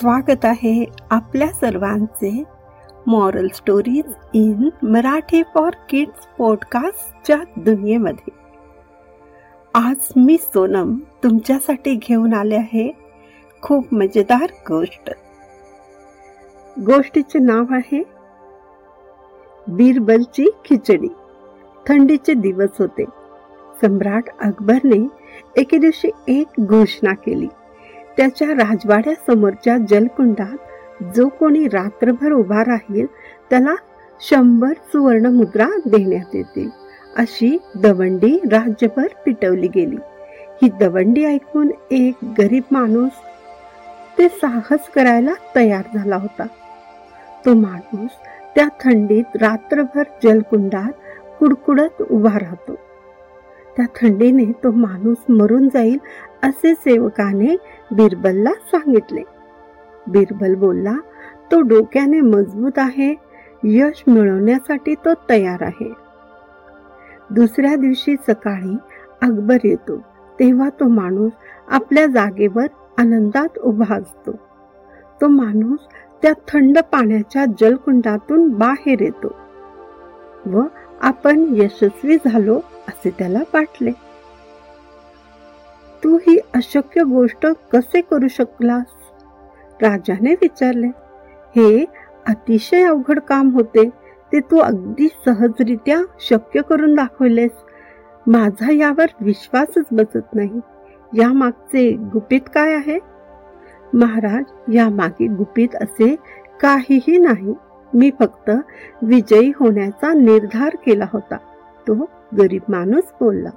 स्वागत आहे आपल्या सर्वांचे moral stories in Marathi for kids पॉडकास्टच्या दुनियेमध्ये. आज मी सोनम तुमच्यासाठी घेऊन आले आहे खूप मजेदार गोष्ट. गोष्टीचे नाव आहे बिरबलची खिचडी. थंडीचे दिवस होते. सम्राट अकबरने एके दिवशी एक घोषणा केली. त्याच्या राजवाड्यासमोरच्या जलकुंडात जो कोणी रात्रभर उभा राहील त्याला शंभर सुवर्ण मुद्रा देण्यात येतील अशी दवंडी राज्यभर पिटवली गेली. ही दवंडी ऐकून एक गरीब माणूस ते साहस करायला तयार झाला होता. तो माणूस त्या थंडीत रात्रभर जलकुंडात कुडकुडत उभा राहतो. त्या थंडीने तो माणूस मरून जाईल असे सेवकाने बिरबलला सांगितले. बिरबल बोलला तो डोक्याने मजबूत आहे. यश मिळवण्यासाठी तो तयार आहे. दुसऱ्या दिवशी सकाळी अकबर येतो. तेव्हा तो माणूस आपल्या जागेवर आनंदात उभा असतो. तो माणूस त्या थंड पाण्याच्या जलकुंडातून बाहेर येतो व आपण यशस्वी झालो असे त्याला वाटले. तू ही अशक्य गोष्ट कसे करू शकलास? राजाने विचारले हे अतिशय अवघड काम होते. ते तू अगदी सहजरित्या शक्य करून दाखवलेस. माझा यावर विश्वासच बसत नाही. या मागचे गुपित काय आहे? महाराज या मागे गुपित असे काहीही नाही. मी फक्त विजयी होण्याचा निर्धार केला होता. तो गरीब माणूस बोलला.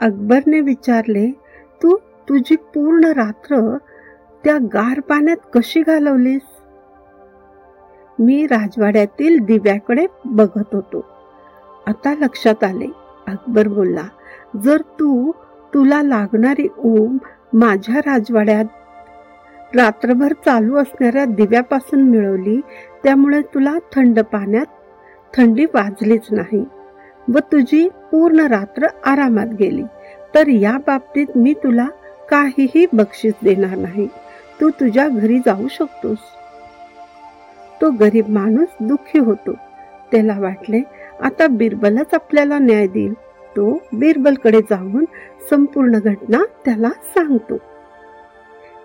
अकबरने विचारले तू तुझी पूर्ण रात्र त्या गार पाण्यात कशी घालवलीस? मी राजवाड्यातील दिव्याकडे बघत होतो. आता लक्षात आले. अकबर बोलला जर तू तुला लागणारी ऊब माझ्या राजवाड्यात रात्रभर चालू असणाऱ्या दिव्यापासून मिळवली त्यामुळे तुला थंड पाण्यात थंडी वाजलीच नाही व तुझी पूर्ण रात्र आरामात गेली. तर या बाबतीत मी तुला काहीही बक्षीस देणार नाही. तू तुझ्या घरी जाऊ शकतोस. तो गरीब माणूस दुःखी होतो. त्याला वाटले आता बिरबलच आपल्याला न्याय देईल. तो बिरबलकडे जाऊन संपूर्ण घटना त्याला सांगतो.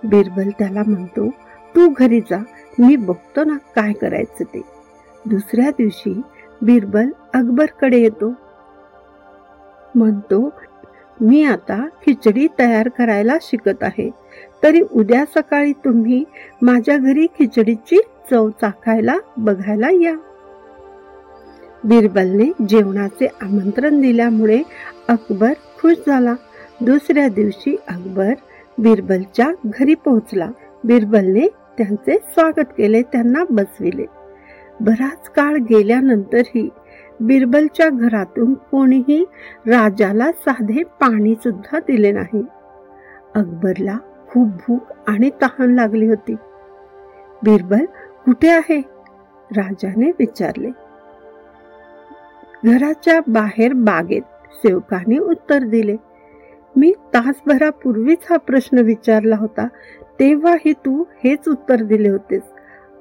बिरबल त्याला म्हणतो तू घरी जा मी बघतो ना काय करायचं ते. दुसऱ्या दिवशी बिरबल अकबरकडे येतो. म्हणतो मी आता खिचडी तयार करायला शिकत आहे. तरी उद्या सकाळी तुम्ही माझ्या घरी खिचडीची चव चाखायला बघायला या. बिरबलने जेवणाचे आमंत्रण दिल्यामुळे अकबर खुश झाला. दुसऱ्या दिवशी अकबर बिरबलच्या घरी पोहोचला. बिरबलने त्यांचे स्वागत केले त्यांना बसविले. बराच काळ गेल्यानंतरही बिरबलच्या घरातून कोणीही राजाला साधे पाणी सुद्धा दिले नाही. अकबरला खूप भूक आणि तहान लागली होती. बिरबल कुठे आहे? राजाने विचारले. घराच्या बाहेर बागेत सेवकाने उत्तर दिले. मी तासभरापूर्वीच हा प्रश्न विचारला होता तेव्हाही तू हेच उत्तर दिले होतेस.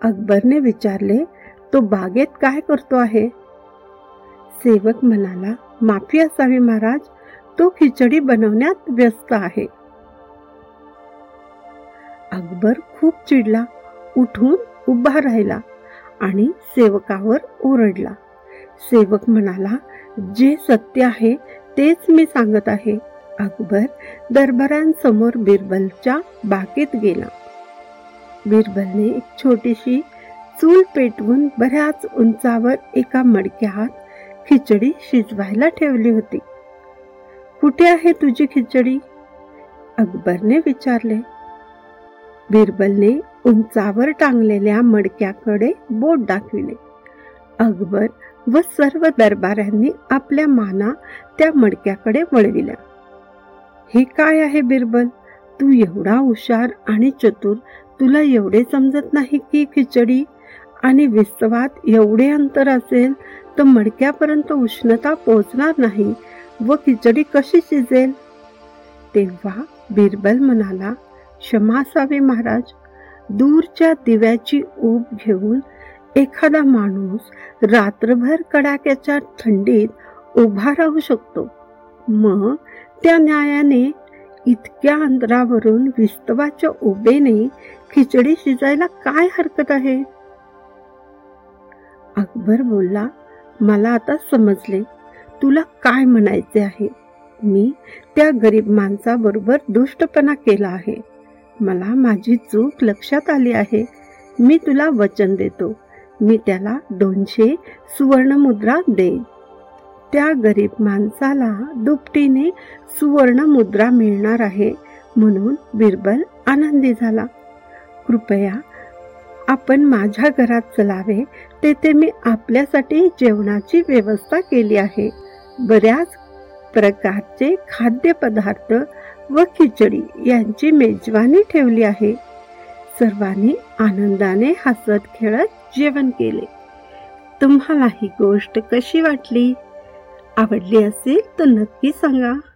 अकबरने विचारले तो बागेत काय करतो आहे? सेवक म्हणाला माफी असावी महाराज तो खिचडी बनवण्यात व्यस्त आहे. अकबर खूप चिडला उठून उभा राहिला आणि सेवकावर ओरडला. सेवक म्हणाला जे सत्य आहे तेच मी सांगत आहे. अकबर दरबारांसमोर बिरबलच्या बागेत गेला. बिरबलने एक छोटीशी चूल पेटवून बऱ्याच उंचावर एका मडक्यात खिचडी शिजवायला ठेवली होती. कुठे आहे तुझी खिचडी? अकबरने विचारले. बिरबलने उंचावर टांगलेल्या मडक्याकडे बोट दाखविले. अकबर व सर्व दरबारांनी आपल्या माना त्या मडक्याकडे वळविल्या. हे काय आहे बिरबल? तू एवढा हुशार आणि चतुर तुला एवढे समजत नाही की खिचडी आणि विस्तवात एवढे अंतर असेल तर मडक्यापर्यंत उष्णता पोहोचणार नाही व खिचडी कशी शिजेल? तेव्हा बिरबल म्हणाला क्षमासावे महाराज. दूरच्या दिव्याची ऊब घेऊन एखादा माणूस रात्रभर कडाक्याच्या थंडीत उभा राहू शकतो. मग त्या न्यायाने इतक्या अंतरावरून विस्तवाच्या उभेने खिचडी शिजायला काय हरकत आहे? अकबर बोलला मला आता समजले. तुला काय म्हणायचे आहे? मी त्या गरीब माणसाबरोबर दुष्टपणा केला आहे. मला माझी चूक लक्षात आली आहे. मी तुला वचन देतो. मी त्याला दोनशे सुवर्णमुद्रा देईन. त्या गरीब माणसाला दुपटीने सुवर्णमुद्रा मिळणार आहे म्हणून बिरबल आनंदी झाला. कृपया आपण माझ्या घरात चलावे तेथे मी आपल्यासाठी जेवणाची व्यवस्था केली आहे. बऱ्याच प्रकारचे खाद्यपदार्थ व खिचडी यांची मेजवानी ठेवली आहे. सर्वांनी आनंदाने हसत खेळत जेवण केले. तुम्हाला ही गोष्ट कशी वाटली? आवडली असेल तर नक्की सांगा.